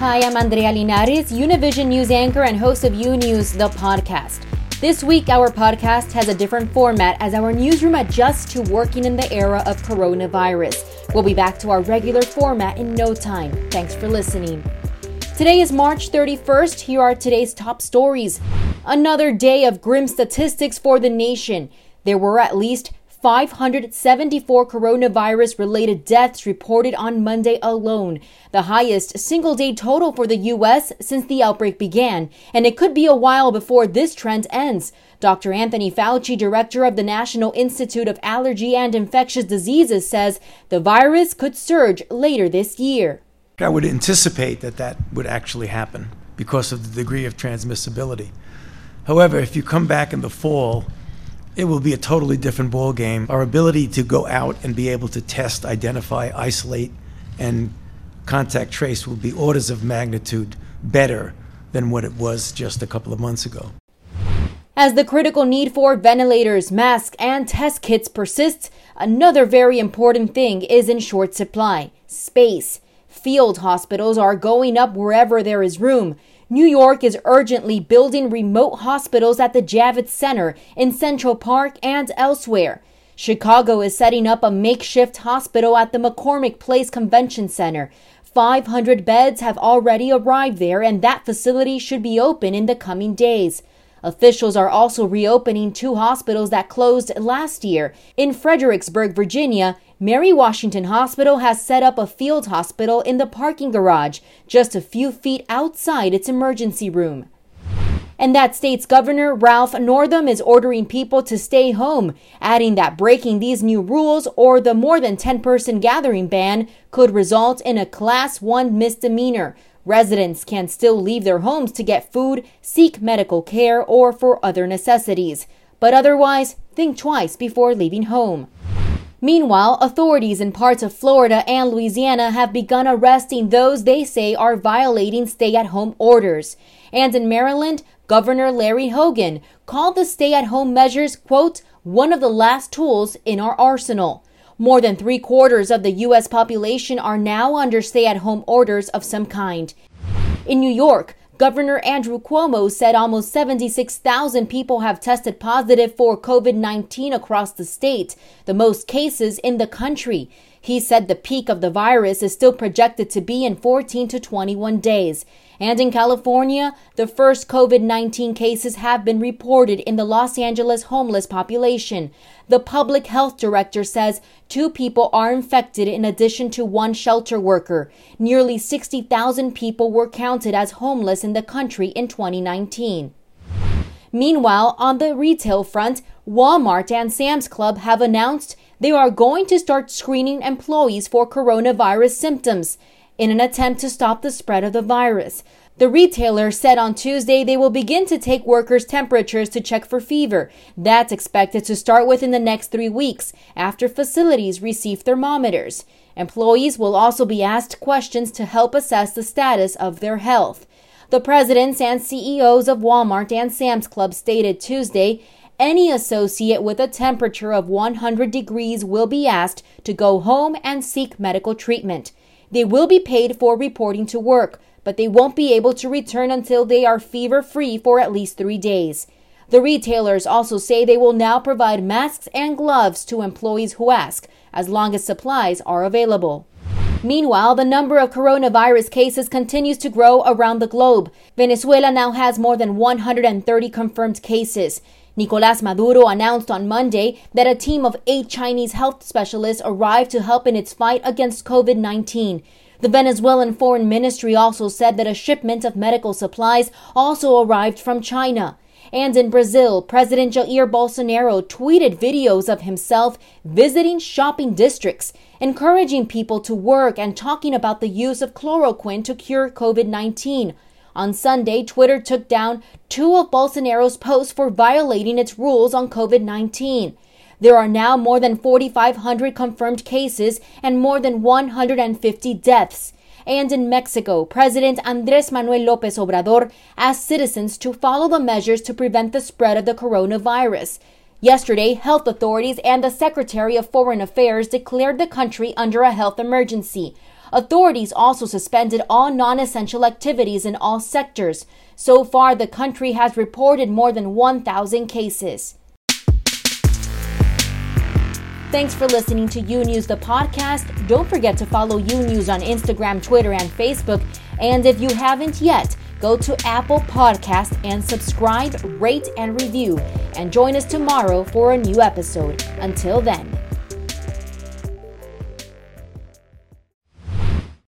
Hi, I'm Andrea Linares, Univision News anchor and host of U News, the podcast. This week, our podcast has a different format as our newsroom adjusts to working in the era of coronavirus. We'll be back to our regular format in no time. Thanks for listening. Today is March 31st. Here are today's top stories. Another day of grim statistics for the nation. There were at least 574 coronavirus related deaths reported on Monday alone, the highest single day total for the U.S. since the outbreak began, and it could be a while before this trend ends. Dr. Anthony Fauci, director of the National Institute of Allergy and Infectious Diseases, says the virus could surge later this year. I would anticipate that that would actually happen because of the degree of transmissibility. However, if you come back in the fall, it will be a totally different ball game. Our ability to go out and be able to test, identify, isolate, and contact trace will be orders of magnitude better than what it was just a couple of months ago. As the critical need for ventilators, masks, and test kits persists, another very important thing is in short supply space. Field hospitals are going up wherever there is room. New York is urgently building remote hospitals at the Javits Center in Central Park and elsewhere. Chicago is setting up a makeshift hospital at the McCormick Place Convention Center. 500 beds have already arrived there, and that facility should be open in the coming days. Officials are also reopening two hospitals that closed last year. In Fredericksburg, Virginia, Mary Washington Hospital has set up a field hospital in the parking garage, just a few feet outside its emergency room. And that state's governor, Ralph Northam, is ordering people to stay home, adding that breaking these new rules or the more than 10 person gathering ban could result in a Class 1 misdemeanor. Residents can still leave their homes to get food, seek medical care, or for other necessities. But otherwise, think twice before leaving home. Meanwhile, authorities in parts of Florida and Louisiana have begun arresting those they say are violating stay at home orders. And in Maryland, Governor Larry Hogan called the stay at home measures, quote, one of the last tools in our arsenal. More than three quarters of the U.S. population are now under stay at home orders of some kind. In New York, Governor Andrew Cuomo said almost 76,000 people have tested positive for COVID 19 across the state, the most cases in the country. He said the peak of the virus is still projected to be in 14 to 21 days. And in California, the first COVID 19 cases have been reported in the Los Angeles homeless population. The public health director says two people are infected in addition to one shelter worker. Nearly 60,000 people were counted as homeless in the country in 2019. Meanwhile, on the retail front, Walmart and Sam's Club have announced they are going to start screening employees for coronavirus symptoms in an attempt to stop the spread of the virus. The retailer said on Tuesday they will begin to take workers' temperatures to check for fever. That's expected to start within the next three weeks after facilities receive thermometers. Employees will also be asked questions to help assess the status of their health. The presidents and CEOs of Walmart and Sam's Club stated Tuesday any associate with a temperature of 100 degrees will be asked to go home and seek medical treatment. They will be paid for reporting to work, but they won't be able to return until they are fever free for at least three days. The retailers also say they will now provide masks and gloves to employees who ask, as long as supplies are available. Meanwhile, the number of coronavirus cases continues to grow around the globe. Venezuela now has more than 130 confirmed cases. Nicolas Maduro announced on Monday that a team of eight Chinese health specialists arrived to help in its fight against COVID 19. The Venezuelan Foreign Ministry also said that a shipment of medical supplies also arrived from China. And in Brazil, President Jair Bolsonaro tweeted videos of himself visiting shopping districts, encouraging people to work and talking about the use of chloroquine to cure COVID 19. On Sunday, Twitter took down two of Bolsonaro's posts for violating its rules on COVID 19. There are now more than 4,500 confirmed cases and more than 150 deaths. And in Mexico, President Andres Manuel Lopez Obrador asked citizens to follow the measures to prevent the spread of the coronavirus. Yesterday, health authorities and the Secretary of Foreign Affairs declared the country under a health emergency. Authorities also suspended all non essential activities in all sectors. So far, the country has reported more than 1,000 cases. Thanks for listening to U News, the podcast. Don't forget to follow U News on Instagram, Twitter, and Facebook. And if you haven't yet, go to Apple Podcast and subscribe, rate, and review. And join us tomorrow for a new episode. Until then.